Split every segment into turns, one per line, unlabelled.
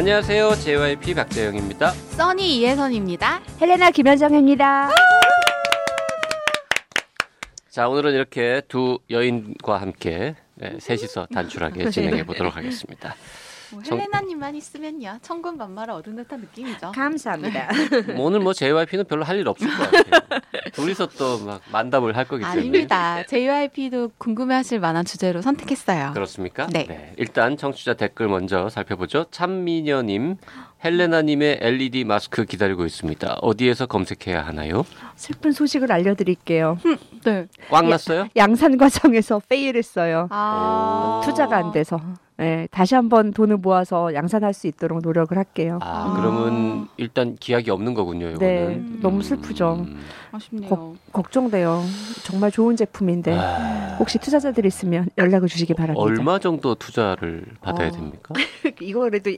안녕하세요. JYP 박재영입니다.
써니 이혜선입니다.
헬레나 김현정입니다.
자, 오늘은 이렇게 두 여인과 함께 네, 셋이서 단출하게 진행해 보도록 하겠습니다.
뭐
정-
헬레나님만 있으면요 천군 만마를 얻은 듯한 느낌이죠.
감사합니다.
뭐 오늘 뭐 JYP는 별로 할 일 없을 것 같아요. 둘이서 또 막 만담을 할 거기 때문에.
아닙니다. JYP도 궁금해하실 만한 주제로 선택했어요.
그렇습니까?
네.
일단 청취자 댓글 먼저 살펴보죠. 참미녀님, 헬레나님의 LED 마스크 기다리고 있습니다. 어디에서 검색해야 하나요?
슬픈 소식을 알려드릴게요.
네.
꽉
예.
났어요?
양산 과정에서 페일했어요.
아
투자가 안 돼서. 네, 다시 한번 돈을 모아서 양산할 수 있도록 노력을 할게요.
아,
아.
그러면 일단 기약이 없는 거군요. 이거는.
네, 너무 슬프죠.
음.
아쉽네요.
걱정돼요. 정말 좋은 제품인데
아,
혹시 투자자들 있으면 연락을 주시기 바랍니다.
얼마 정도 투자를 받아야
어.
됩니까?
이거 그래도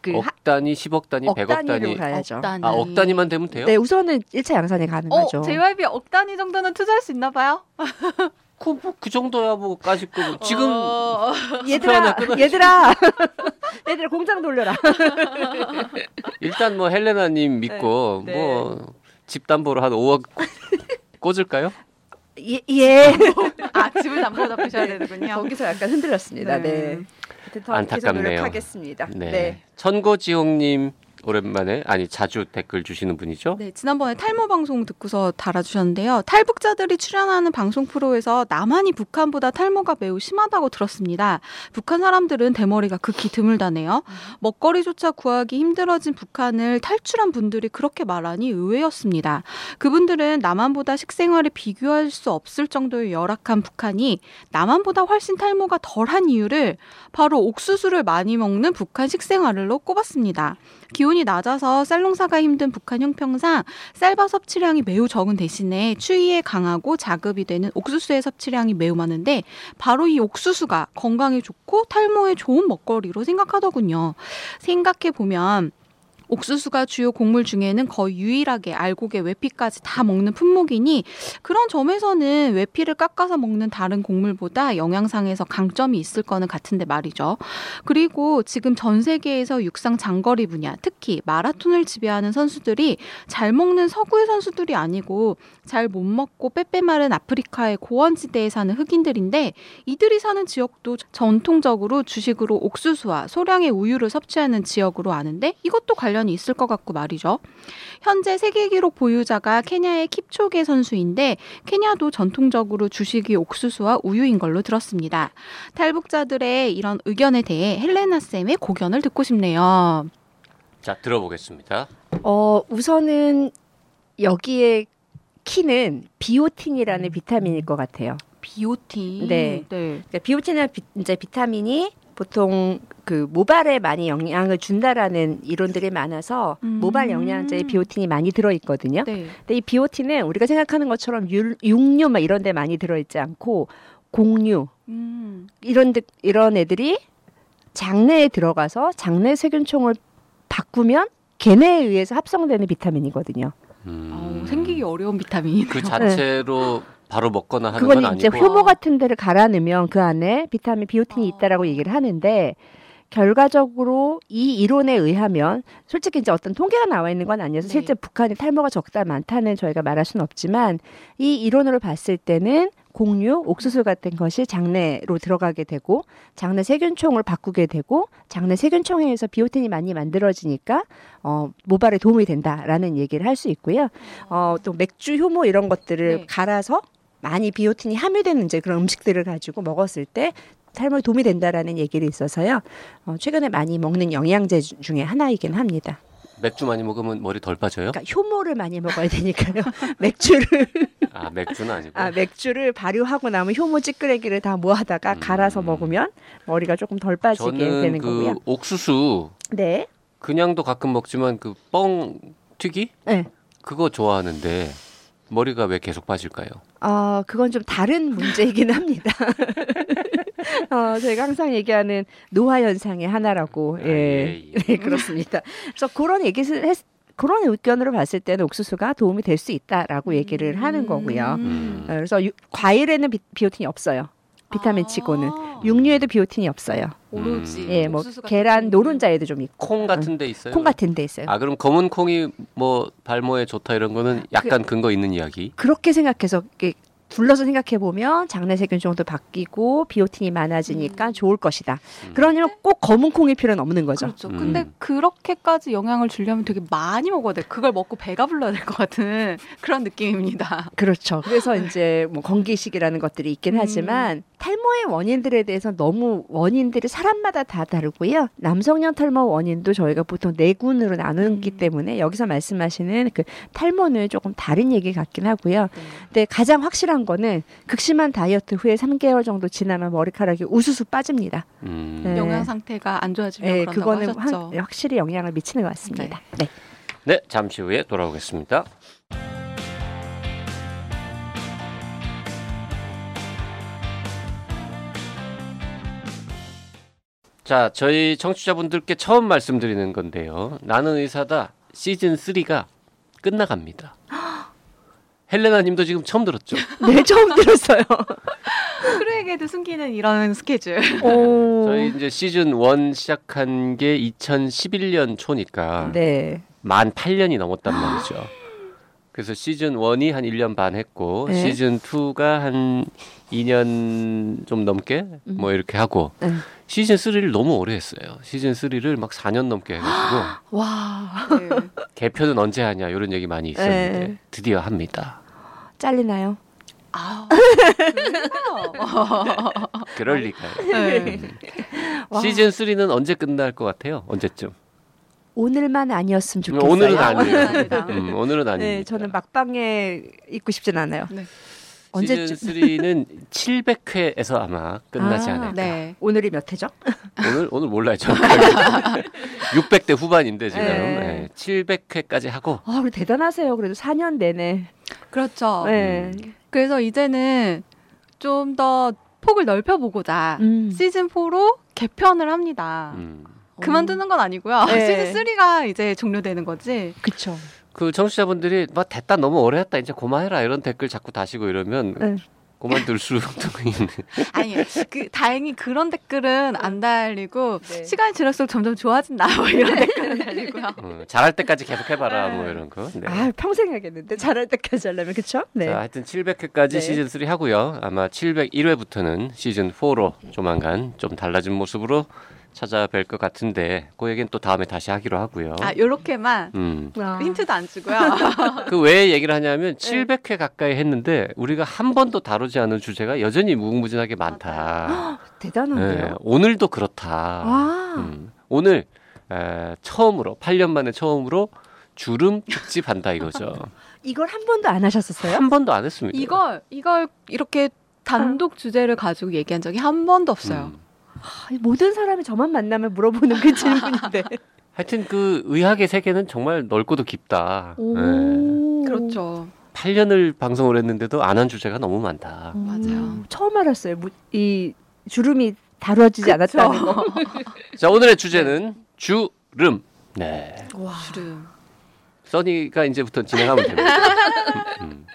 그 하-
억 단위, 10억 단위,
억
100억
단위로
단위.
가야죠.
억 단위.
아, 억 단위만 되면 돼요?
네, 우선은 1차 양산이 가능하죠.
어, JYP 억 단위 정도는 투자할 수 있나 봐요.
그, 뭐, 그 정도야 뭐 까짓 거고. 지금
어,
얘들아. 얘들아, 얘들아 공장 돌려라.
일단 뭐 헬레나님 믿고
네.
뭐 집담보로 한 5억 꽂을까요?
예, 예.
아 집을 담보 잡으셔야 되는군요.
거기서 약간 흔들렸습니다. 네.
네.
더
안타깝네요.
계속 노력하겠습니다.
네.
네.
천고지홍님 오랜만에 아니 자주 댓글 주시는 분이죠?
네, 지난번에 탈모 방송 듣고서 달아주셨는데요. 탈북자들이 출연하는 방송 프로에서 나만이 북한보다 탈모가 매우 심하다고 들었습니다. 북한 사람들은 대머리가 극히 드물다네요. 먹거리조차 구하기 힘들어진 북한을 탈출한 분들이 그렇게 말하니 의외였습니다. 그분들은 남한보다 식생활에 비교할 수 없을 정도의 열악한 북한이 남한보다 훨씬 탈모가 덜한 이유를 바로 옥수수를 많이 먹는 북한 식생활로 꼽았습니다. 기온 이 낮아서 쌀 농사가 힘든 북한 형평상 쌀밥 섭취량이 매우 적은 대신에 추위에 강하고 자급이 되는 옥수수의 섭취량이 매우 많은데 바로 이 옥수수가 건강에 좋고 탈모에 좋은 먹거리로 생각하더군요. 생각해 보면 옥수수가 주요 곡물 중에는 거의 유일하게 알곡에 외피까지 다 먹는 품목이니 그런 점에서는 외피를 깎아서 먹는 다른 곡물보다 영양상에서 강점이 있을 거는 같은데 말이죠. 그리고 지금 전 세계에서 육상 장거리 분야, 특히 마라톤을 지배하는 선수들이 잘 먹는 서구의 선수들이 아니고 잘 못 먹고 빼빼 마른 아프리카의 고원지대에 사는 흑인들인데 이들이 사는 지역도 전통적으로 주식으로 옥수수와 소량의 우유를 섭취하는 지역으로 아는데 이것도 관련 이 있을 것 같고 말이죠. 현재 세계 기록 보유자가 케냐의 킵초게 선수인데 케냐도 전통적으로 주식이 옥수수와 우유인 걸로 들었습니다. 탈북자들의 이런 의견에 대해 헬레나 쌤의 고견을 듣고 싶네요.
자 들어보겠습니다.
어, 우선은 여기에 키는 비오틴이라는 비타민일 것 같아요.
비오틴.
네.
네.
그러니까 비오틴은 비, 이제 비타민이 보통 그 모발에 많이 영향을 준다라는 이론들이 많아서
음.
모발 영양제에 비오틴이 많이 들어 있거든요.
네.
근데 이 비오틴은 우리가 생각하는 것처럼 유, 육류 막 이런 데 많이 들어 있지 않고 곡류
음.
이런 데, 이런 애들이 장내에 들어가서 장내 세균총을 바꾸면 걔네에 의해서 합성되는 비타민이거든요.
음,
어우, 생기기 어려운 비타민이네요.
그 자체로 바로 먹거나 하는
그건
건
이제
아니고
효모 같은 데를 갈아 넣으면 그 안에 비타민 비오틴이
어.
있다라고 얘기를 하는데 결과적으로 이 이론에 의하면 솔직히 이제 어떤 통계가 나와 있는 건 아니어서
네.
실제 북한이 탈모가 적다 많다는 저희가 말할 수는 없지만 이 이론으로 봤을 때는 곡류, 옥수수 같은 것이 장내로 들어가게 되고 장내 세균총을 바꾸게 되고 장내 세균총에 의해서 비오틴이 많이 만들어지니까 어, 모발에 도움이 된다라는 얘기를 할 수 있고요. 어, 또 맥주, 효모 이런 것들을
네.
갈아서 많이 비오틴이 함유되는 이제 그런 음식들을 가지고 먹었을 때 탈모에 도움이 된다라는 얘기를 있어서요. 어, 최근에 많이 먹는 영양제 주- 중에 하나이긴 합니다.
맥주 많이 먹으면 머리 덜 빠져요?
그러니까 효모를 많이 먹어야 되니까요. 맥주를
아 맥주는 아니고.
아 맥주를 발효하고 나면 효모 찌끄레기를 다 모아다가
음.
갈아서 먹으면 머리가 조금 덜 빠지게 되는
그
거고요.
옥수수
네.
그냥도 가끔 먹지만 그 뻥 튀기?
네.
그거 좋아하는데 머리가 왜 계속 빠질까요?
어, 그건 좀 다른 문제이긴 합니다. 어, 저희가 항상 얘기하는 노화 현상의 하나라고. 예.
예, 예.
네, 그렇습니다. 그래서 그런 얘기를 했, 그런 의견으로 봤을 때는 옥수수가 도움이 될 수 있다라고 얘기를 하는 거고요.
음.
어, 그래서 유- 과일에는 비, 비오틴이 없어요. 비타민 치고는 육류에도 비오틴이 없어요.
아. 오로지.
예, 뭐 계란. 노른자에도 좀 있고
콩 같은 데 있어요?
콩 같은 데 있어요.
아 그럼 검은 콩이 뭐 발모에 좋다 이런 거는 약간 근거 있는 이야기.
그렇게 생각해서 이렇게 둘러서 생각해 보면 장내 세균종도 바뀌고 비오틴이 많아지니까 좋을 것이다.
음.
그러면 꼭 검은 콩일 필요는 없는 거죠.
그렇죠.
음.
근데 그렇게까지 영향을 주려면 되게 많이 먹어야 돼. 그걸 먹고 배가 불러야 될 것 같은 그런 느낌입니다.
그렇죠. 그래서 이제 뭐 건기식이라는 것들이 있긴
음.
하지만 탈모의 원인들에 대해서 너무 원인들이 사람마다 다 다르고요. 남성형 탈모 원인도 저희가 보통 네 군으로 나누기
음.
때문에 여기서 말씀하시는 그 탈모는 조금 다른 얘기 같긴 하고요.
네.
근데 가장 확실한 거는 극심한 다이어트 후에 3개월 정도 지나면 머리카락이 우수수 빠집니다.
음.
네.
영양 상태가 안 좋아지면
네,
그런다고
그거는
하셨죠.
확, 확실히 영향을 미치는 것 같습니다. 네.
네, 잠시 후에 돌아오겠습니다. 자, 저희 청취자분들께 처음 말씀드리는 건데요. 나는 의사다 시즌 3가 끝나갑니다. 헬레나 님도 지금 처음 들었죠?
네, 처음 들었어요.
크루에게도 숨기는 이런 스케줄.
오.
저희 이제 시즌 1 시작한 게 2011년 초니까
네.
만 8년이 넘었단 말이죠. 그래서 시즌 1이 한 1년 반 했고
네.
시즌 2가 한 2년 좀 넘게 뭐 이렇게 하고
네.
시즌 3를 너무 오래 했어요. 시즌 3를 막 4년 넘게 해가지고
와.
네.
개편은 언제 하냐 이런 얘기 많이 있었는데
네.
드디어 합니다.
잘리나요?
아,
그럴 리가요.
네.
와.
시즌 3는 언제 끝날 것 같아요? 언제쯤?
오늘만 아니었으면 좋겠어요.
오늘은
아,
아니에요. 음, 오늘은 아닙니다.
네, 저는 막방에 있고 싶진 않아요.
네.
언제쯤?
시즌 3는 700회에서 아마 끝나지
아,
않을까.
네.
오늘이 몇 회죠?
오늘 오늘 몰라요 정확하게 600대 후반인데 지금
네.
네. 700회까지 하고
아, 그래 대단하세요. 그래도 4년 내내.
그렇죠.
네.
그래서 이제는 좀 더 폭을 넓혀보고자
음.
시즌 4로 개편을 합니다.
음.
그만두는 건 아니고요.
네.
시즌 3가 이제 종료되는 거지.
그쵸.
그 청취자분들이 막 됐다 너무 오래 했다 이제 그만해라 이런 댓글 자꾸 다시고 이러면
네.
그만둘 수도 있는
아니요. 그 다행히 그런 댓글은 안 달리고
네.
시간이 지날수록 점점 좋아진다. 뭐 이런 댓글은 달리고요.
어, 잘할 때까지 계속 해봐라
네.
뭐 이런 거. 네.
아, 평생 하겠는데 잘할 때까지 하려면 그쵸? 네.
자, 하여튼 700회까지
네.
시즌 3 하고요. 아마 701회부터는 시즌 4로 조만간 좀 달라진 모습으로 찾아뵐 것 같은데 그 얘기는 또 다음에 다시 하기로 하고요.
아, 요렇게만
음.
아.
힌트도 안 주고요.
그 왜 얘기를 하냐면 700회 가까이 했는데 우리가 한 번도 다루지 않은 주제가 여전히 무궁무진하게 많다.
대단한데요.
네, 오늘도 그렇다.
와.
음, 오늘 에, 처음으로 8년 만에 처음으로 주름 특집 한다 이거죠.
이걸 한 번도 안 하셨었어요?
한 번도 안 했습니다.
이걸 이걸 이렇게 단독 주제를 가지고 얘기한 적이 한 번도 없어요.
음.
아, 모든 사람이 저만 만나면 물어보는 그 질문인데.
하여튼 그 의학의 세계는 정말 넓고도 깊다.
오.
네.
그렇죠.
8년을 방송을 했는데도 안 한 주제가 너무 많다.
맞아요.
음, 처음 알았어요. 무- 이 주름이 다뤄지지 않았다는 거.
자 오늘의 주제는 주름. 네.
와.
주름.
써니가 이제부터 진행하면 됩니다. 음, 음.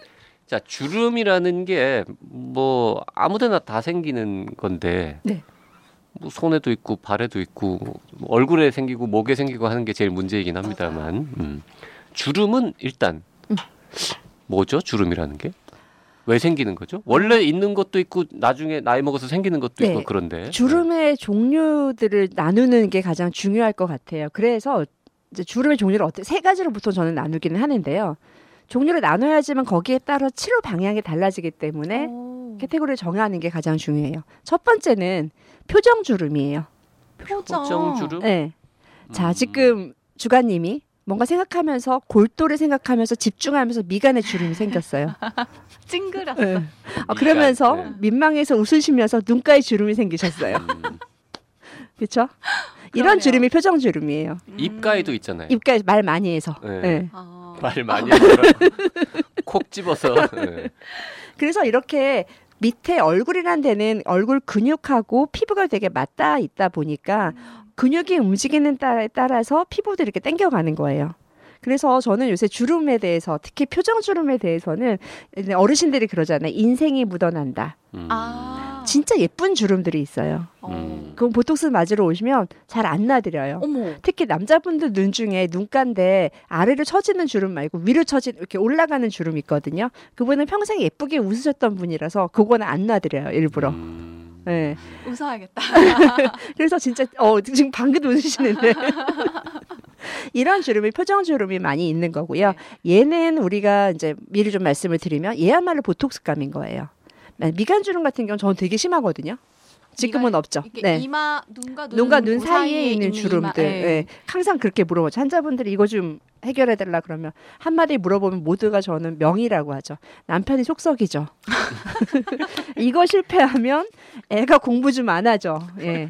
자 주름이라는 게 뭐 아무데나 다 생기는 건데
네.
뭐 손에도 있고 발에도 있고 뭐 얼굴에 생기고 목에 생기고 하는 게 제일 문제이긴 합니다만 음. 주름은 일단
음.
뭐죠 주름이라는 게? 왜 생기는 거죠? 원래 있는 것도 있고 나중에 나이 먹어서 생기는 것도
네.
있고 그런데
주름의 종류들을 나누는 게 가장 중요할 것 같아요. 그래서 이제 주름의 종류를 어떻게 세 가지로 보통 저는 나누기는 하는데요. 종류를 나눠야지만 거기에 따라 치료 방향이 달라지기 때문에
오.
카테고리를 정하는 게 가장 중요해요. 첫 번째는 표정 주름이에요.
표정.
표정 주름.
네. 자,
음.
지금 주가님이 뭔가 생각하면서 골똘히 생각하면서 집중하면서 미간에 주름이 생겼어요.
찡그렸어.
네. 아, 그러면서
네.
민망해서 웃으시면서 눈가에 주름이 생기셨어요.
음.
그렇죠? 이런. 주름이 표정 주름이에요.
입가에도 있잖아요.
입가에 말 많이 해서.
네.
네.
아.
말 많이 하더라고. 콕 집어서. 네.
그래서 이렇게 밑에 얼굴이란 데는 얼굴 근육하고 피부가 되게 맞닿아 있다 보니까 근육이 움직이는 따- 따라서 피부도 이렇게 당겨가는 거예요. 그래서 저는 요새 주름에 대해서 특히 표정 주름에 대해서는 어르신들이 그러잖아요. 인생이 묻어난다.
음.
아.
진짜 예쁜 주름들이 있어요.
어.
음.
그럼 보톡스 맞으러 오시면 잘 안 나드려요.
어머.
특히 남자분들 눈 중에 눈가인데 아래로 처지는 주름 말고 위로 처진 이렇게 올라가는 주름 있거든요. 그분은 평생 예쁘게 웃으셨던 분이라서 그거는 안 놔드려요 일부러.
음.
네.
웃어야겠다.
그래서 진짜 어 지금 방금 웃으시는데 이런 주름이 표정 주름이 많이 있는 거고요. 얘는 우리가 이제 미리 좀 말씀을 드리면 얘야말로 보톡스감인 거예요. 미간 주름 같은 경우는 저는 되게 심하거든요. 지금은 없죠. 네.
이마 눈과 눈,
눈과 눈 사이에
사이에
있는
이마,
주름들.
예.
예. 항상 그렇게 물어보죠. 환자분들이 이거 좀 해결해 달라 그러면 한 마디 물어보면 모두가 저는 명이라고 하죠. 남편이 속썩이죠. 이거 실패하면 애가 공부 좀 안 하죠. 예.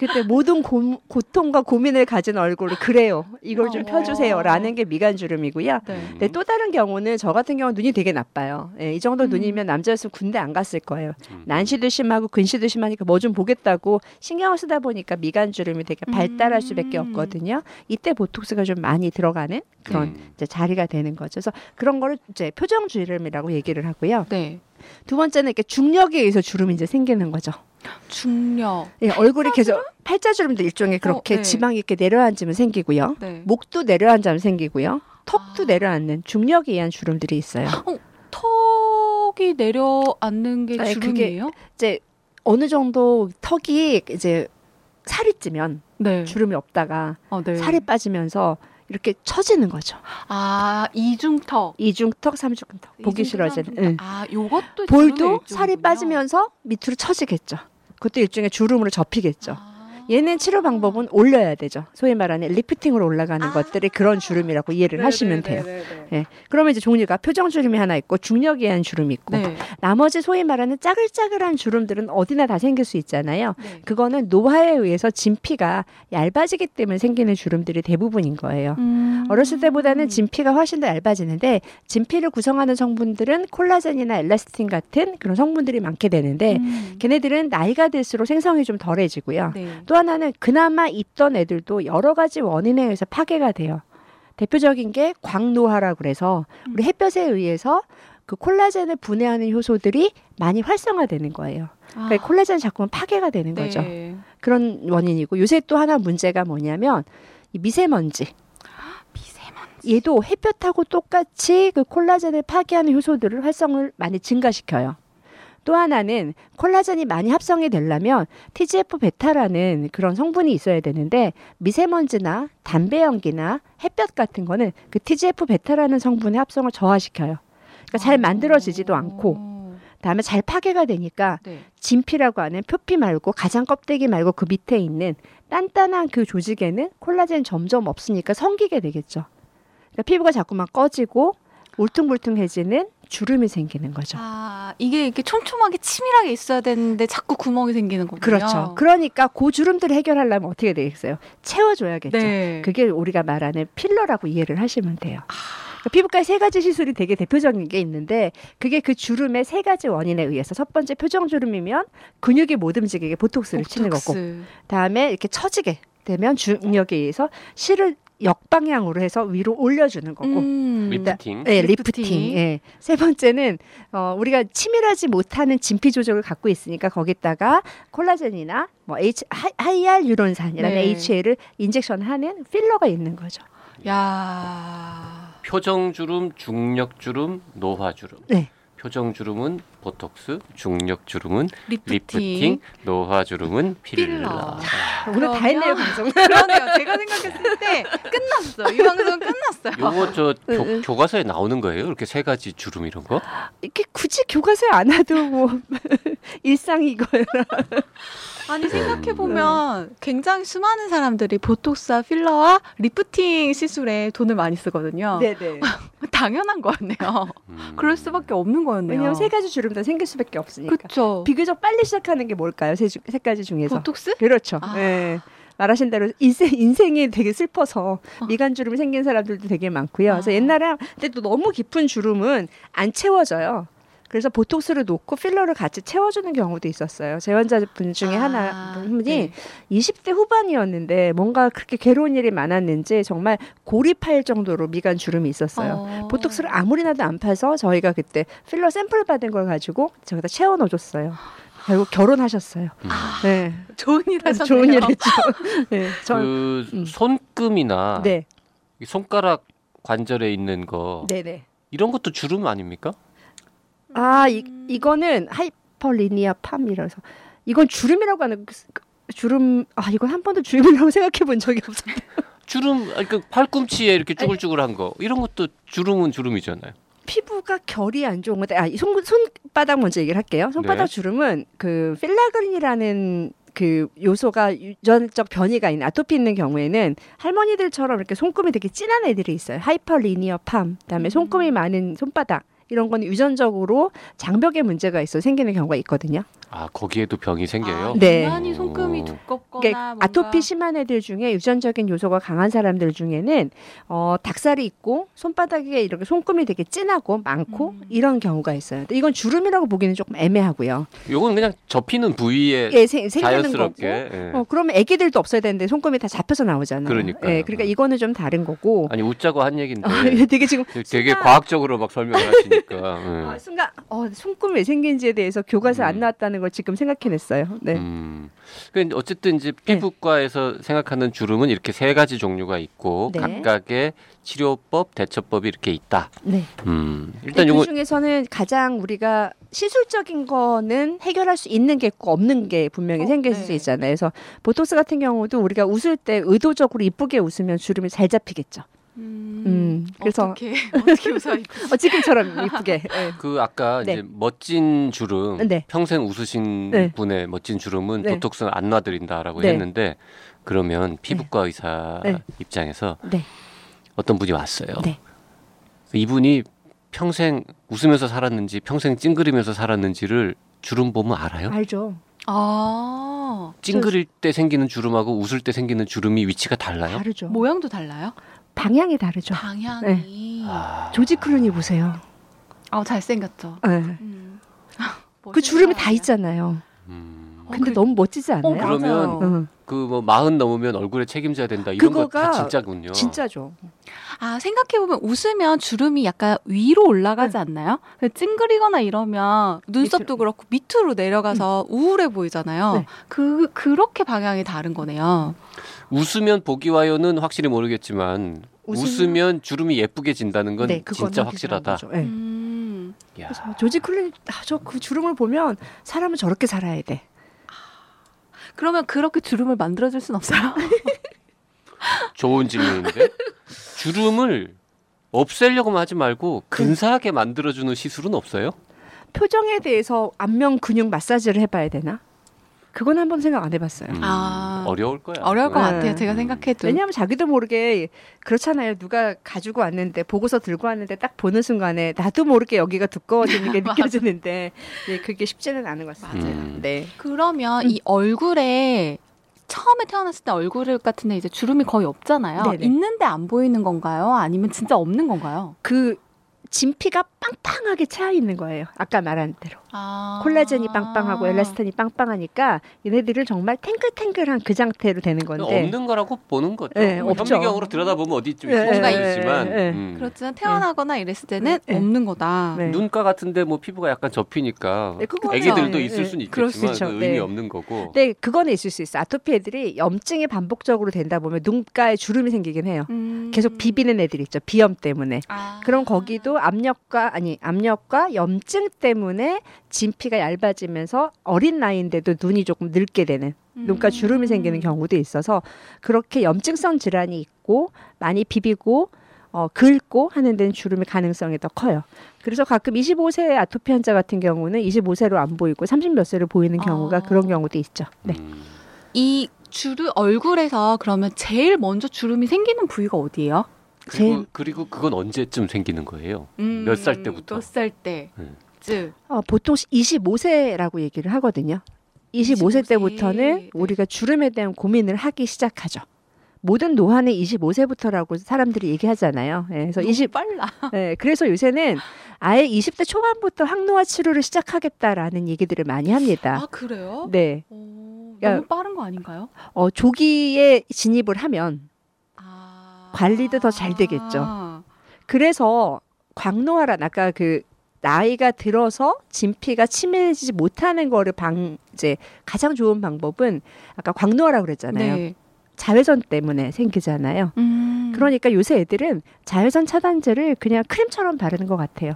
그때 모든 고, 고통과 고민을 가진 얼굴을 그래요. 이걸 좀
어.
펴주세요라는 게 미간 주름이고요.
네.
근데 또 다른 경우는 저 같은 경우 는 눈이 되게 나빠요. 예, 이 정도
음.
눈이면 남자였으면 군대 안 갔을 거예요.
음.
난시도 심하고 근시도 심하니까 뭐 좀 보겠다고 신경을 쓰다 보니까 미간 주름이 되게 발달할 수밖에
음.
없거든요. 이때 보톡스가 좀 많이 들어가는 그런
음.
이제 자리가 되는 거죠. 그래서 그런 거를 이제 표정 주름이라고 얘기를 하고요.
네.
두 번째는 이렇게 중력에 의해서 주름이 이제 생기는 거죠.
중력.
예, 얼굴이 계속 팔자 주름도 일종의 그렇게
어, 네.
지방이 이렇게 내려앉으면 생기고요.
네.
목도 내려앉으면 생기고요. 턱도
아.
내려앉는 중력에 의한 주름들이 있어요.
턱이 내려앉는 게
아니, 그게-
주름이에요?
이제 어느 정도 턱이 이제 살이 찌면
네.
주름이 없다가
어, 네.
살이 빠지면서 이렇게 처지는 거죠.
아 이중턱.
이중턱, 삼중턱. 보기 싫어지는. 응.
아 요것도
볼도 살이. 빠지면서 밑으로 처지겠죠. 그것도 일종의 주름으로 접히겠죠.
아.
얘는 치료 방법은 올려야 되죠. 소위 말하는 리프팅으로 올라가는
아.
것들이 그런 주름이라고 이해를 하시면 돼요. 예. 그러면 이제 종류가 표정 주름이 하나 있고 중력에 의한 주름이 있고
네.
나머지 소위 말하는 짜글짜글한 주름들은 어디나 다 생길 수 있잖아요.
네.
그거는 노화에 의해서 진피가 얇아지기 때문에 생기는 주름들이 대부분인 거예요.
음.
어렸을 때보다는 진피가 훨씬 더 얇아지는데 진피를 구성하는 성분들은 콜라겐이나 엘라스틴 같은 그런 성분들이 많게 되는데
음.
걔네들은 나이가 들수록 생성이 좀 덜해지고요.
네.
또 하나는 그나마 있던 애들도 여러 가지 원인에 의해서 파괴가 돼요. 대표적인 게 광노화라고 그래서 우리 햇볕에 의해서 그 콜라겐을 분해하는 효소들이 많이 활성화되는 거예요. 그러니까 콜라겐이 자꾸 파괴가 되는
네.
거죠. 그런 원인이고 요새 또 하나 문제가 뭐냐면 이 미세먼지.
미세먼지.
얘도 햇볕하고 똑같이 그 콜라겐을 파괴하는 효소들을 활성을 많이 증가시켜요. 또 하나는 콜라겐이 많이 합성이 되려면 TGF 베타라는 그런 성분이 있어야 되는데 미세먼지나 담배 연기나 햇볕 같은 거는 그 TGF 베타라는 성분의 합성을 저하시켜요. 그러니까 잘 만들어지지도 않고
오.
다음에 잘 파괴가 되니까
네.
진피라고 하는 표피 말고 가장 껍데기 말고 그 밑에 있는 단단한 그 조직에는 콜라겐 점점 없으니까 성기게 되겠죠. 그러니까 피부가 자꾸만 꺼지고 울퉁불퉁해지는 주름이 생기는 거죠.
아 이게 이렇게 촘촘하게 치밀하게 있어야 되는데 자꾸 구멍이 생기는 거군요.
그렇죠. 그러니까 그 주름들을 해결하려면 어떻게 되겠어요? 채워줘야겠죠.
네.
그게 우리가 말하는 필러라고 이해를 하시면 돼요. 그러니까 피부과에 세 가지 시술이 되게 대표적인 게 있는데 그게 그 주름의 세 가지 원인에 의해서 첫 번째 표정 주름이면 근육이 못 움직이게 보톡스를 치는 거고
보톡스.
다음에 이렇게 처지게 되면 중력에 의해서 실을 역방향으로 해서 위로 올려주는 거고
음.
리프팅.
예, lifting. lifting. 예. 세 번째는 어, 우리가 치밀하지 못하는 진피 조직을 갖고 있으니까 거기다가 콜라겐이나 뭐 H 하- 하이알유론산이라는
네.
HA를 injection하는 filler가 있는 거죠.
야.
표정 주름, 중력 주름, 노화 주름.
네.
표정 주름은 보톡스, 중력 주름은 lifting. lifting, 노화 주름은
filler. filler.
오늘 다 했네요, 방송.
그러네요. 제가 생각했을 때 끝났어. 이 방송 끝났어요.
요거 저
응,
교,
응.
교과서에 나오는 거예요? 이렇게 세 가지 주름 이런 거?
이렇게 굳이 교과서에 안 나와도 뭐 일상이 이거예요.
아니 생각해 보면 굉장히 수많은 사람들이 보톡스와 filler와 lifting 시술에 돈을 많이 쓰거든요.
네네.
당연한 거였네요.
음.
그럴 수밖에 없는 거였네요.
왜냐면 세 가지 주름 다 생길 수밖에 없으니까.
그렇죠.
비교적 빨리 시작하는 게 뭘까요? 세, 주- 세 가지 중에서.
보톡스?
그렇죠.
아.
예. 말하신 대로 인생, 인생이 되게 슬퍼서 미간 주름이 생긴 사람들도 되게 많고요. 그래서
아.
옛날에 근데 또 너무 깊은 주름은 안 채워져요. 그래서 보톡스를 놓고 필러를 같이 채워주는 경우도 있었어요. 제 환자분 중에
아,
하나 분이
네.
20대 후반이었는데 뭔가 그렇게 괴로운 일이 많았는지 정말 고립할 정도로 미간 주름이 있었어요.
어.
보톡스를 아무리 나도 안 파서 저희가 그때 필러 샘플 받은 걸 가지고 저기다 채워 넣어줬어요. 결국 결혼하셨어요. 네.
좋은 일 하셨네요.
좋은 일 했죠. 네. 저,
그
음.
손금이나
네.
이 손가락 관절에 있는 거
네네.
이런 것도 주름 아닙니까?
아, 이, 이거는 하이퍼리니아 팜이라서 이건 주름이라고 하는 그- 그 주름 아 이건 한 번도 주름이라고 생각해 본 적이 없어요.
주름 아니, 그 팔꿈치에 이렇게 쭈글쭈글한 거 이런 것도 주름은 주름이잖아요.
피부가 결이 안 좋은 건데 아, 이 손, 손바닥 먼저 얘기를 할게요. 손바닥
네.
주름은 그 filaggrin이라는 그 요소가 유전적 변이가 있는 아토피 있는 경우에는 할머니들처럼 이렇게 손금이 되게 진한 애들이 있어요. hyperlinear palm, 그다음에 손금이 많은 손바닥 이런 건 유전적으로 장벽에 문제가 있어 생기는 경우가 있거든요.
아 거기에도 병이 생겨요.
아,
네.
유난히 손금이
오.
두껍거나
그러니까
뭔가
아토피 심한 애들 중에 유전적인 요소가 강한 사람들 중에는 어, 닭살이 있고 손바닥에 이렇게 손금이 되게 진하고 많고
음.
이런 경우가 있어요. 근데 이건 주름이라고 보기는 조금 애매하고요.
요건 그냥 접히는 부위에
예, 생, 생기는 거고.
자연스럽게. 예.
어, 그러면 애기들도 없어야 되는데 손금이 다 잡혀서 나오잖아요.
그러니까요.
예, 그러니까 이거는 좀 다른 거고.
아니 웃자고 한 얘긴데
아, 되게 지금
되게
순간-
과학적으로 막 설명을 하시니 까.
아,
예.
순간 어, 손금이 왜 생긴지에 대해서 교과서 안
음.
나왔다는 걸 지금 생각해냈어요. 네.
음. 그러니까 어쨌든 이제 피부과에서 생각하는 주름은 이렇게 세 가지 종류가 있고
네.
각각의 치료법, 대처법이 이렇게 있다.
네.
음. 일단
그
요거
중에서는 가장 우리가 시술적인 거는 해결할 수 있는 게 있고 없는 게 분명히
어,
생길
네.
수 있잖아요. 그래서 보톡스 같은 경우도 우리가 웃을 때 의도적으로 이쁘게 웃으면 주름이 잘 잡히겠죠.
음,
음, 그래서
어떻게 어떻게 웃어
어, 지금처럼 이쁘게. 예.
그 아까
네.
이제 멋진 주름
네.
평생 웃으신
네.
분의 멋진 주름은
네.
보톡스는 안 놔드린다라고
네.
했는데 그러면 피부과 의사
네.
입장에서
네.
어떤 분이 왔어요.
네.
이분이 평생 웃으면서 살았는지 평생 찡그리면서 살았는지를 주름 보면 알아요?
알죠.
아
찡그릴 때 생기는 주름하고 웃을 때 생기는 주름이 위치가 달라요?
다르죠.
모양도 달라요?
방향이 다르죠.
방향이
아,
조지 클루니 보세요.
아 잘생겼죠.
예.
음.
그 주름이 다 있잖아요.
음.
어,
근데
그-
너무 멋지지 않아요?
어,
그러면
맞아요.
응.
그뭐 마흔 넘으면 얼굴에 책임져야 된다 이런 거 다 진짜군요.
진짜죠.
아 생각해 보면 웃으면 주름이 약간 위로 올라가지 않나요? 근데 찡그리거나 이러면 눈썹도
밑으로.
그렇고 밑으로 내려가서 우울해 보이잖아요.
네.
그 그렇게 방향이 다른 거네요.
웃으면 복이 와요는 확실히 모르겠지만
웃으면-
웃으면, 주름이 예쁘게 진다는 건
네,
진짜 확실하다.
예.
음.
야,
그래서 조지 클루니 아, 저 그 주름을 보면 사람은 저렇게 살아야 돼.
그러면 그렇게 주름을 만들어줄 순 없어요?
좋은 질문인데 주름을 없애려고만 하지 말고 근사하게 만들어주는 시술은 없어요?
표정에 대해서 안면 근육 마사지를 해봐야 되나? 그건 한번 생각 안 해봤어요.
음,
아.
어려울 거야.
어려울 것
네.
같아요. 제가
음.
생각해도.
왜냐하면 자기도 모르게 그렇잖아요. 누가 가지고 왔는데 보고서 들고 왔는데 딱 보는 순간에 나도 모르게 여기가 두꺼워지는 게. 느껴지는데 예, 그게 쉽지는 않은 것 같습니다.
맞아요.
네.
그러면
음.
이 얼굴에 처음에 태어났을 때 얼굴 같은데 이제 주름이 거의 없잖아요.
네네.
있는데 안 보이는 건가요? 아니면 진짜 없는 건가요?
그 진피가 빵빵하게 차 있는 거예요. 아까 말한 대로.
아.
콜라겐이 빵빵하고 엘라스틴이 빵빵하니까 얘네들을 정말 탱글탱글한 그 상태로 되는 건데
없는 거라고 보는 거죠.
네,
뭐
없죠.
현미경으로 들여다보면 어디 좀
네,
있을 수가
네,
있지만
네, 네.
음.
그렇지만 태어나거나 이랬을 때는
네.
없는 거다.
네.
눈가 같은데 뭐 피부가 약간 접히니까
네,
애기들도
네,
있을
네.
수는 있겠지만
수
그. 의미
네.
없는 거고.
네, 그거는 있을 수 있어. 아토피 애들이 염증이 반복적으로 된다 보면 눈가에 주름이 생기긴 해요.
음.
계속 비비는 애들 있죠. 비염 때문에.
아.
그럼 거기도 압력과 아니 압력과 염증 때문에 진피가 얇아지면서 어린 나이인데도 눈이 조금 늙게 되는 눈가
음.
주름이 생기는 경우도 있어서 그렇게 염증성 질환이 있고 많이 비비고 어, 긁고 하는 데는 주름의 가능성이 더 커요. 그래서 가끔 25세 아토피 환자 같은 경우는 25세로 안 보이고 30몇 세로 보이는 경우가
아.
그런 경우도 있죠. 네.
음.
이 주름 얼굴에서 그러면 제일 먼저 주름이 생기는 부위가 어디예요?
그리고,
제일-
그리고 그건 언제쯤 생기는 거예요? 몇살 때부터?
몇 살 때?
네.
즉
어, 보통 25세라고 얘기를 하거든요. 25세
25세.
때부터는
네.
우리가 주름에 대한 고민을 하기 시작하죠. 모든 노화는 25세부터라고 사람들이 얘기하잖아요. 예, 그래서
너무
20
빨라.
예, 그래서 요새는 아예 20대 초반부터 항노화 치료를 시작하겠다라는 얘기들을 많이 합니다.
아 그래요?
네.
오,
야.
너무 빠른 거 아닌가요?
어, 조기에 진입을 하면
아.
관리도 더 잘 되겠죠. 그래서 광노화란 아까 그 나이가 들어서 진피가 치밀해지지 못하는 거를 방 이제 가장 좋은 방법은 아까 광노화라고 그랬잖아요.
네.
자외선 때문에 생기잖아요.
음.
그러니까 요새 애들은 자외선 차단제를 그냥 크림처럼 바르는 것 같아요.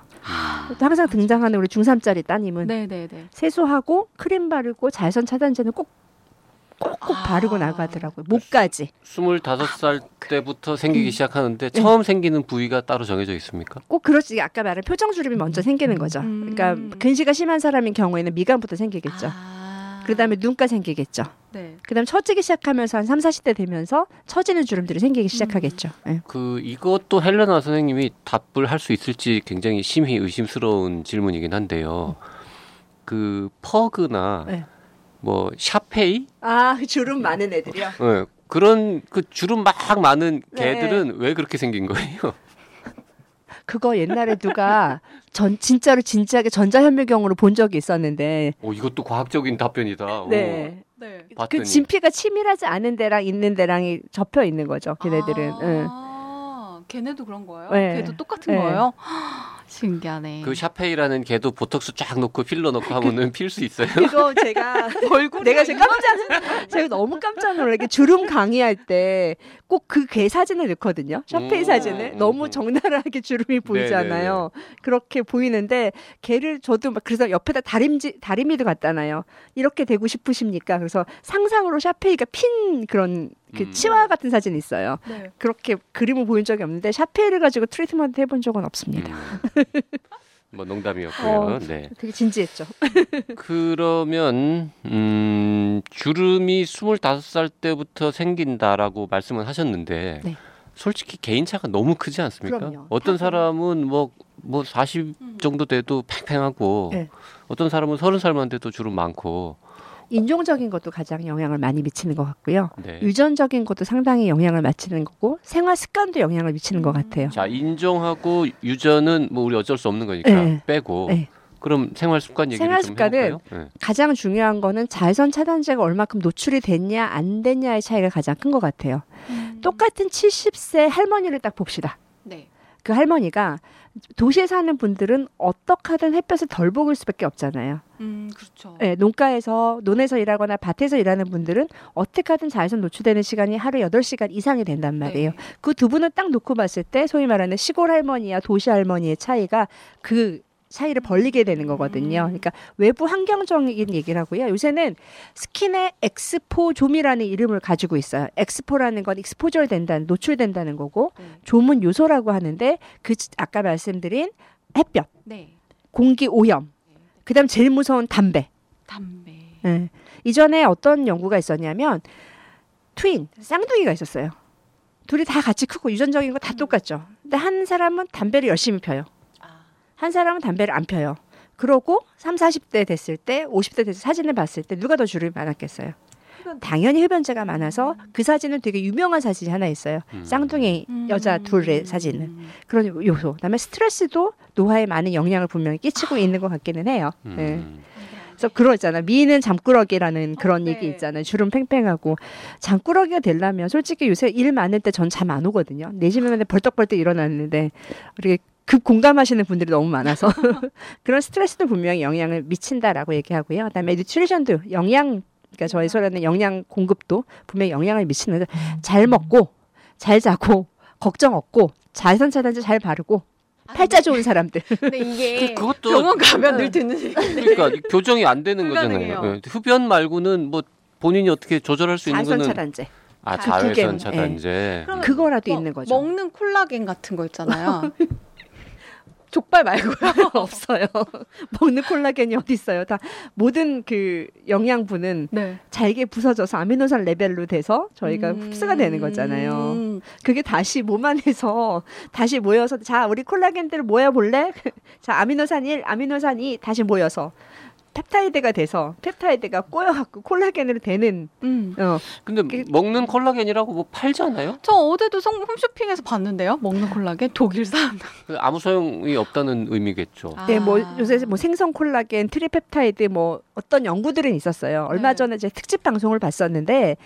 또 항상 등장하는 우리 중3짜리 따님은
네네네.
세수하고 크림 바르고 자외선 차단제는 꼭 꼭꼭
아.
바르고 나가더라고요. 목까지.
25살 때부터 생기기
음.
시작하는데
네.
처음 생기는 부위가 따로 정해져 있습니까?
꼭 그렇지 아까 말한 표정 주름이 먼저 생기는 거죠.
음.
그러니까 근시가 심한 사람인 경우에는 미간부터 생기겠죠.
아.
그다음에 눈가 생기겠죠.
네.
그다음 처지기 시작하면서 한 3, 40대 되면서 처지는 주름들이 생기기 시작하겠죠. 예.
그 이것도 헬레나 선생님이 답을 할 수 있을지 굉장히 심히 의심스러운 질문이긴 한데요. 그 퍼그나
네.
뭐 샤페이
아 주름 많은 애들이요.
예, 그런 그 주름 막 많은
네.
개들은 왜 그렇게 생긴 거예요?
그거 옛날에 누가 전 진짜로 진지하게 전자현미경으로 본 적이 있었는데
오 이것도 과학적인 답변이다. 오,
네.
네.
봤더니
그 진피가 치밀하지 않은 데랑 있는 데랑이 접혀 있는 거죠. 걔네들은. 응.
아, 걔네도 그런 거예요?
네.
걔도 똑같은
네.
거예요? 신기하네.
그 샤페이라는 개도 보톡스 쫙 놓고 필러 넣고 하면은 필 수 있어요?
그거 제가
얼굴
내가 지금 깜짝 제가 너무 깜짝 놀라게 주름 강의할 때 꼭 그 개 사진을 넣거든요. 샤페이
음.
사진을
음,
너무
음.
적나라하게 주름이 보이잖아요. 그렇게 보이는데 개를 저도 막 그래서 옆에다 다림지 다리미도 갖다놔요. 이렇게 되고 싶으십니까? 그래서 상상으로 샤페이가 핀 그런 그
음.
치와 같은 사진이 있어요.
네.
그렇게 그림을 보인 적이 없는데 샤페이를 가지고 트리트먼트 해본 적은 없습니다.
음. 뭐 농담이었고요.
어.
네.
되게 진지했죠.
그러면 음, 주름이 25살 때부터 생긴다라고 말씀을 하셨는데
네.
솔직히 개인차가 너무 크지 않습니까?
그럼요.
어떤
다
사람은 뭐뭐40
음.
정도 돼도 팽팽하고
네.
어떤 사람은 30살만 돼도 주름 많고
인종적인 것도 가장 영향을 많이 미치는 것 같고요.
네.
유전적인 것도 상당히 영향을 미치는 거고 생활 습관도 영향을 미치는 것 같아요.
자, 인종하고 유전은 뭐 우리 어쩔 수 없는 거니까
네.
빼고
네.
그럼 생활 습관 얘기를
생활
좀
습관은
해볼까요? 네.
가장 중요한 거는 자외선 차단제가 얼마큼 노출이 됐냐 안 됐냐의 차이가 가장 큰 것 같아요.
음.
똑같은 70세 할머니를 딱 봅시다.
네.
그 할머니가 도시에 사는 분들은 어떻게든 햇볕을 덜 보일 수밖에 없잖아요.
음, 그렇죠.
네, 농가에서 논에서 일하거나 밭에서 일하는 분들은 어떻게든 자외선 노출되는 시간이 하루 8시간 이상이 된단 말이에요.
네.
그두 분을 딱 놓고 봤을 때 소위 말하는 시골 할머니와 도시 할머니의 차이가 그 차이를 벌리게 되는 거거든요.
음.
그러니까 외부 환경적인 얘기를 하고요. 요새는 스킨의 엑스포좀이라는 이름을 가지고 있어요. 엑스포라는 건 익스포절 된다는 노출된다는 거고
네.
좀은 요소라고 하는데 그 지- 아까 말씀드린 햇볕,
네.
공기 오염, 그다음 제일 무서운 담배.
담배.
예. 이전에 어떤 연구가 있었냐면 트윈 쌍둥이가 있었어요. 둘이 다 같이 크고 유전적인 거 다 똑같죠. 근데 한 사람은 담배를 열심히 펴요.
아.
한 사람은 담배를 안 펴요. 그러고 3, 40대 됐을 때, 50대 됐을 때 사진을 봤을 때 누가 더 주름이 많았겠어요? 당연히 흡연자가 많아서 그 사진은 되게 유명한 사진이 하나 있어요.
음.
쌍둥이 여자
음.
둘의 사진은. 그런 요소. 그다음에 스트레스도 노화에 많은 영향을 분명히 끼치고 있는 것 같기는 해요.
음.
네. 그래서 그러잖아. 미는 잠꾸러기라는 그런
어, 네.
얘기 있잖아요. 주름 팽팽하고 잠꾸러기가 되려면 솔직히 요새 일 많을 때 전 잠 안 오거든요. 내시면 벌떡벌떡 일어났는데 우리 급 공감하시는 분들이 너무 많아서 그런 스트레스도 분명히 영향을 미친다라고 얘기하고요. 그다음에 뉴트리션도 영양 그러니까 저희 소리는 영양 공급도 분명히 영향을 미치는데 잘 먹고 잘 자고 걱정 없고 자외선 차단제 잘 바르고 팔자 좋은 사람들
근데 이게
그, 그것도
병원 가면 늘 듣는.
그러니까 이 교정이 안 되는
불가능해요.
거잖아요. 예. 흡연 말고는 뭐 본인이 어떻게 조절할 수 있는
자외선
거는
차단제
아그
자외선
개는,
차단제.
그러면
그거라도
뭐
있는 거죠.
먹는 콜라겐 같은 거 있잖아요. 족발 말고요.
없어요. 먹는 콜라겐이 어디 있어요? 다 모든 그 영양분은
네.
잘게 부서져서 아미노산 레벨로 돼서 저희가
음.
흡수가 되는 거잖아요. 그게 다시 몸 안에서 다시 모여서 자 우리 콜라겐들 모여 볼래? 자 아미노산 1, 아미노산 2 다시 모여서 펩타이드가 돼서 펩타이드가 꼬여갖고 콜라겐으로 되는
음.
어,
근데
그-
먹는 콜라겐이라고 뭐 팔잖아요?
저 어제도 성- 홈쇼핑에서 봤는데요. 먹는 콜라겐 독일산.
그 아무 소용이 없다는 의미겠죠.
네, 뭐
아.
요새 뭐 생성 콜라겐, tripeptide 뭐 어떤 연구들은 있었어요. 얼마
네.
전에 제 특집 방송을 봤었는데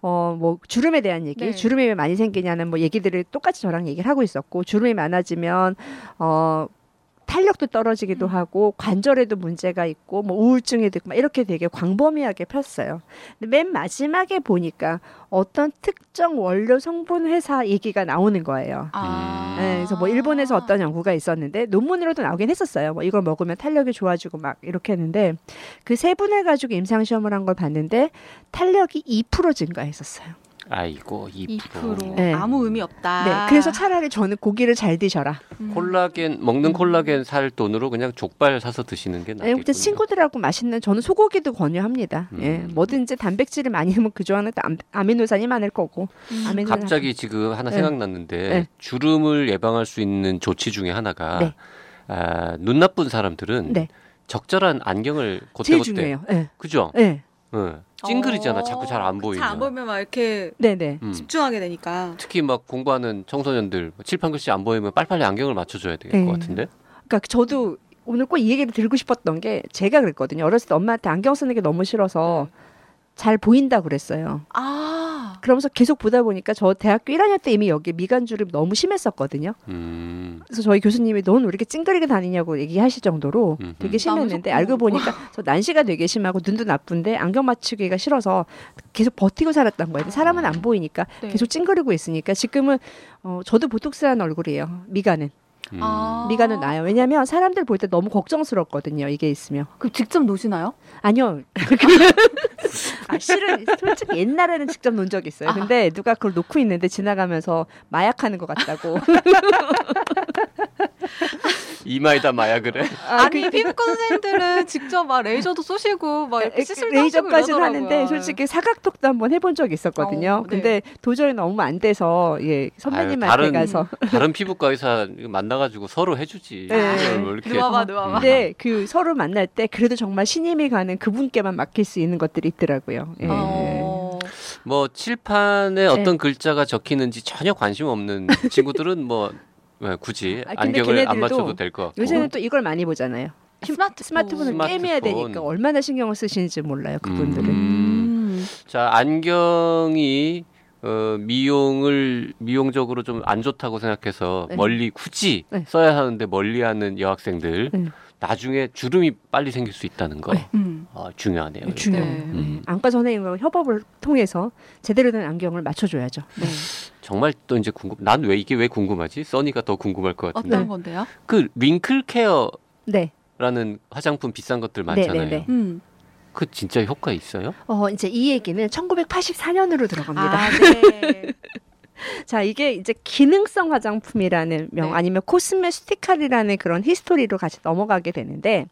어 뭐 주름에 대한 얘기,
네.
주름이 왜 많이 생기냐는 뭐 얘기들을 똑같이 저랑 얘기를 하고 있었고 주름이 많아지면 어 탄력도 떨어지기도
음.
하고 관절에도 문제가 있고 뭐 우울증에도 있고 막 이렇게 되게 광범위하게 폈어요. 근데 맨 마지막에 보니까 어떤 특정 원료 성분 회사 얘기가 나오는 거예요.
아.
네, 그래서 뭐 일본에서 어떤 연구가 있었는데 논문으로도 나오긴 했었어요. 뭐 이걸 먹으면 탄력이 좋아지고 막 이렇게 했는데 그 세 분을 가지고 임상 시험을 한 걸 봤는데 탄력이 2% 증가했었어요.
아이고 2%.
2%
네.
아무 의미 없다.
네, 그래서 차라리 저는 고기를 잘 드셔라.
음.
콜라겐 먹는 콜라겐 살 돈으로 그냥 족발 사서 드시는 게
네,
낫겠군요.
아무튼 친구들하고 맛있는 저는 소고기도 권유합니다.
음.
예, 뭐든지 단백질을 많이 그 좋아하는 또 암- 아미노산이 많을 거고.
음.
아미노산
갑자기 지금 하나
네.
생각났는데
네.
주름을 예방할 수 있는 조치 중에 하나가
네.
아, 눈 나쁜 사람들은
네.
적절한 안경을
제일
그때그때
중요해요. 예.
그죠?
예.
응. 찡그리잖아. 자꾸 잘 안 보이면.
잘 안 보이면 막 이렇게
네, 네.
음.
집중하게 되니까.
특히 막 공부하는 청소년들 뭐 칠판 글씨 안 보이면 빨리빨리 안경을 맞춰줘야 될 것
네.
같은데.
그러니까 저도 오늘 꼭 이 얘기를 들고 싶었던 게 제가 그랬거든요. 어렸을 때 엄마한테 안경 쓰는 게 너무 싫어서 잘 보인다 그랬어요.
아.
그러면서 계속 보다 보니까 저 대학교 1학년 때 이미 여기 미간주름이 너무 심했었거든요.
음.
그래서 저희 교수님이 넌 왜 이렇게 찡그리게 다니냐고 얘기하실 정도로
음흠.
되게 심했는데 알고. 보니까 저 난시가 되게 심하고 눈도 나쁜데 안경 맞추기가 싫어서 계속 버티고 살았던 거예요. 사람은 안 보이니까
네.
계속 찡그리고 있으니까 지금은 어, 저도 보톡스한 얼굴이에요. 미간은
음.
아.
미간은 나요. 왜냐하면 사람들 볼 때 너무 걱정스럽거든요. 이게 있으면
그 직접 노시나요?
아니요. 아, 실은 솔직히 옛날에는 직접 논 적이 있어요.
아.
근데 누가 그걸 놓고 있는데 지나가면서 마약하는 것 같다고.
이마에다 마약을 해.
아, 그
아니 피부과 선생님들은 직접 막 레이저도 쏘시고 막 이렇게 시술도
레이저까지는
하시고 이러더라고요.
하는데 솔직히 사각턱도 한번 해본 적이 있었거든요.
어, 네.
근데 도저히 너무 안 돼서 예 선배님한테
아유, 다른-
가서
다른 피부과 의사 만나가지고 서로 해주지.
네.
뭐 이렇게
누워봐 누워봐.
근데 그 서로 만날 때 그래도 정말 신임이 가는 그분께만 맡길 수 있는 것들이 있더라고요. 예.
어.
뭐 칠판에 어떤 글자가 적히는지 전혀 관심 없는 친구들은 뭐 네, 굳이
아,
안경을 안 맞춰도 될 것 같고.
요새는 또 이걸 많이 보잖아요.
스마트폰.
스마트폰을
스마트폰.
게임해야 되니까 얼마나 신경을 쓰시는지 몰라요. 그분들은.
음.
자 안경이 어, 미용을 미용적으로 좀 안 좋다고 생각해서
네.
멀리 굳이
네.
써야 하는데 멀리하는 여학생들
네.
나중에 주름이 빨리 생길 수 있다는 거
네.
음.
어, 중요하네요.
중요해요.
네.
음.
안과 선생님과 협업을 통해서 제대로 된 안경을 맞춰줘야죠. 네.
정말 또 이제 궁금. 난 왜 이게 왜 궁금하지? 써니가 더 궁금할 것 같은데.
어떤
네.
건데요?
그 링클 케어 라는
네.
화장품 비싼 것들 많잖아요.
네, 네, 네.
음.
그 진짜 효과 있어요?
어, 이제 이 얘기는 1984년으로 들어갑니다.
아, 네.
자, 이게 이제 기능성 화장품이라는 명
네.
아니면 코스메스티칼이라는 그런 히스토리로 같이 넘어가게 되는데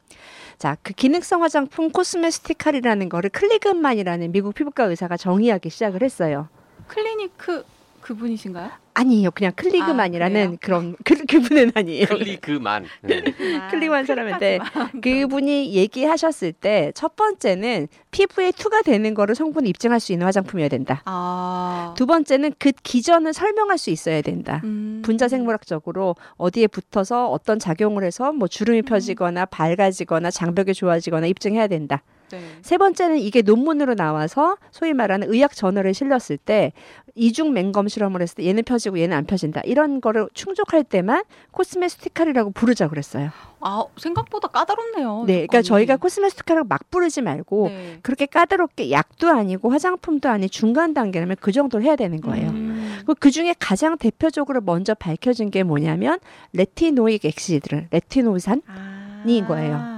자, 그 기능성 화장품 코스메스티칼이라는 거를 클리그만이라는 미국 피부과 의사가 정의하기 시작을 했어요.
Clinique 그분이신가요?
아니에요. 그냥 Kligman이라는
그래요?
그런 그, 그분은 아니에요.
클리그만. 네.
클리그만 사람인데 그분이 얘기하셨을 때 첫 번째는 피부에 투가 되는 거를 성분을 입증할 수 있는 화장품이어야 된다.
아.
두 번째는 그 기전을 설명할 수 있어야 된다.
음.
분자 생물학적으로 어디에 붙어서 어떤 작용을 해서 뭐 주름이 펴지거나 밝아지거나 장벽이 좋아지거나 입증해야 된다.
네.
세 번째는 이게 논문으로 나와서 소위 말하는 의학 저널에 실렸을 때 이중 맹검 실험을 했을 때 얘는 펴지고 얘는 안 펴진다. 이런 거를 충족할 때만 코스메스티칼이라고 부르자 그랬어요.
아 생각보다 까다롭네요.
네, 그러니까. 저희가 코스메스티칼을 막 부르지 말고
네.
그렇게 까다롭게 약도 아니고 화장품도 아닌 중간 단계라면 그 정도를 해야 되는 거예요.
음.
그 중에 가장 대표적으로 먼저 밝혀진 게 뭐냐면 retinoic acid, 레티노산.
아.
인 거예요.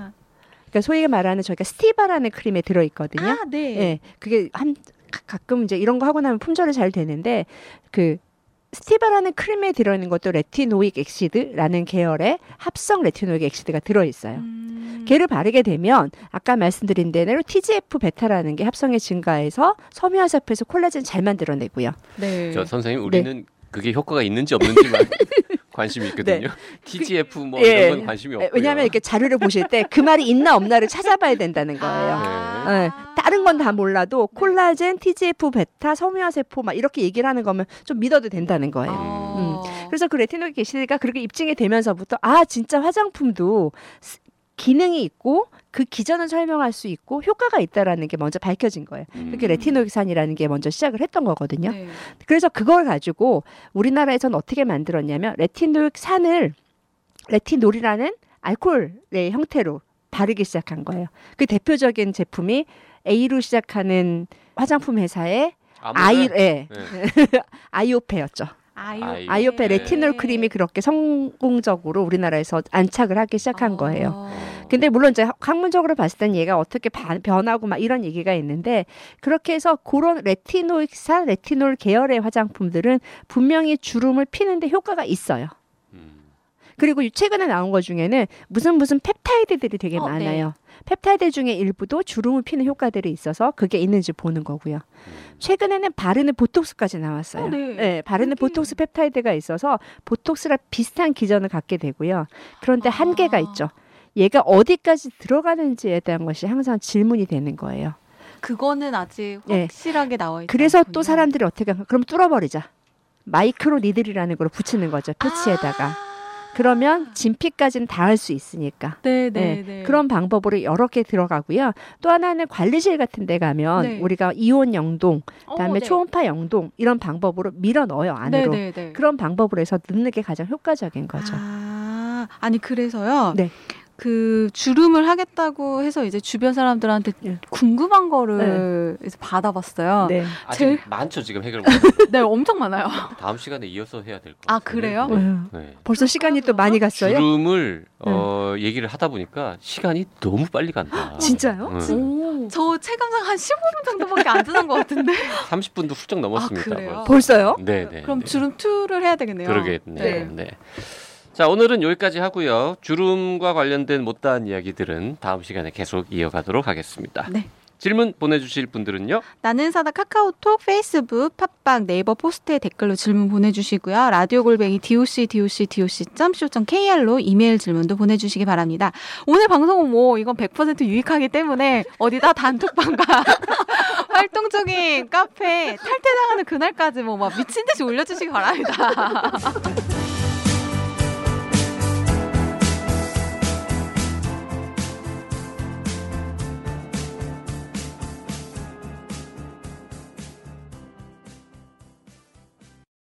그러니까 소위 말하는 저희가 Stieva라는 크림에 들어 있거든요.
아, 네.
예, 그게 한 가- 가끔 이제 이런 거 하고 나면 품절이 잘 되는데 그 Stieva라는 크림에 들어 있는 것도 retinoic acid라는 계열의 합성 retinoic acid가 들어 있어요.
음.
걔를 바르게 되면 아까 말씀드린 대로 TGF 베타라는 게 합성이 증가해서 섬유아세포에서 콜라겐 잘 만들어내고요.
네.
저 선생님 우리는 그게 효과가 있는지 없는지만 관심이 있거든요. TGF 뭐
예.
이런 건 관심이 없고요.
왜냐하면 이렇게 자료를 보실 때 그 말이 있나 없나를 찾아봐야 된다는 거예요.
아.
네. 다른 건 다 몰라도 콜라겐, TGF, 베타, 섬유아세포 막 이렇게 얘기를 하는 거면 좀 믿어도 된다는 거예요.
어.
그래서 그 retinoic acid가 그렇게 입증이 되면서부터 아 진짜 화장품도 스- 기능이 있고 그 기전을 설명할 수 있고 효과가 있다라는 게 먼저 밝혀진 거예요.
음.
그게 레티놀산이라는 게 먼저 시작을 했던 거거든요.
네.
그래서 그걸 가지고 우리나라에서는 어떻게 만들었냐면 레티놀산을 레티놀이라는 알코올의 형태로 바르기 시작한 거예요. 그 대표적인 제품이 A로 시작하는 화장품 회사의 아이, 예,
네.
아이오페였죠.
아이오.
아이-
아이오페
네.
레티놀 크림이 그렇게 성공적으로 우리나라에서 안착을 하기 시작한 거예요.
어.
근데 물론 이제 학문적으로 봤을 땐 얘가 어떻게 바- 변하고 막 이런 얘기가 있는데 그렇게 해서 그런 레티놀산 레티놀 계열의 화장품들은 분명히 주름을 피는데 효과가 있어요.
음.
그리고 최근에 나온 것 중에는 무슨 무슨 펩타이드들이 되게
어,
많아요. 펩타이드 중에 일부도 주름을 피는 효과들이 있어서 그게 있는지 보는 거고요. 최근에는 바르는 보톡스까지 나왔어요.
어, 네.
바르는
그게-
보톡스 펩타이드가 있어서 보톡스랑 비슷한 기전을 갖게 되고요. 그런데
아.
한계가 있죠. 얘가 어디까지 들어가는지에 대한 것이 항상 질문이 되는 거예요.
그거는 아직
예.
확실하게 나와 있지
그래서. 또 사람들이 어떻게 그럼 뚫어버리자. 마이크로 니들이라는 걸 붙이는 거죠. 패치에다가.
아.
그러면 진피까지는 닿을 수 있으니까.
네,
네,
네, 네.
그런 방법으로 여러 개 들어가고요. 또 하나는 관리실 같은 데 가면
네.
우리가 이온 영동, 그다음에
어, 네.
초음파 영동 이런 방법으로 밀어 넣어요 안으로.
네, 네, 네.
그런 방법으로 해서 넣는 게 가장 효과적인 거죠.
아, 아니 그래서요.
네.
그 주름을 하겠다고 해서 이제 주변 사람들한테
예.
궁금한 거를 이제 받아봤어요. 네.
네.
아직
제일-
많죠 지금 해결.
엄청 많아요.
다음 시간에 이어서 해야 될것 같아요.
아, 그래요?
네.
음,
네.
벌써 시간이 또 많이 갔어요.
주름을 어, 얘기를 하다 보니까 시간이 너무 빨리 간다.
진짜요?
네.
오.
저 체감상 한 15분 정도밖에 안 지난 것 같은데.
30분도 훌쩍 넘었습니다.
아, 그래요?
벌써.
벌써요?
네, 네.
그럼
네.
주름 투를 해야 되겠네요.
그러겠네요.
네.
네. 자, 오늘은 여기까지 하고요. 주름과 관련된 못다한 이야기들은 다음 시간에 계속 이어가도록 하겠습니다.
네.
질문 보내주실 분들은요.
나는 의사다 카카오톡, 페이스북, 팟빵, 네이버 포스트에 댓글로 질문 보내주시고요. 라디오 골뱅이 doc doc doc co kr로 이메일 질문도 보내주시기 바랍니다. 오늘 방송은 뭐 이건 100% 유익하기 때문에 어디다 단톡방과 활동적인 카페 탈퇴당하는 그날까지 뭐 막 미친 듯이 올려주시기 바랍니다.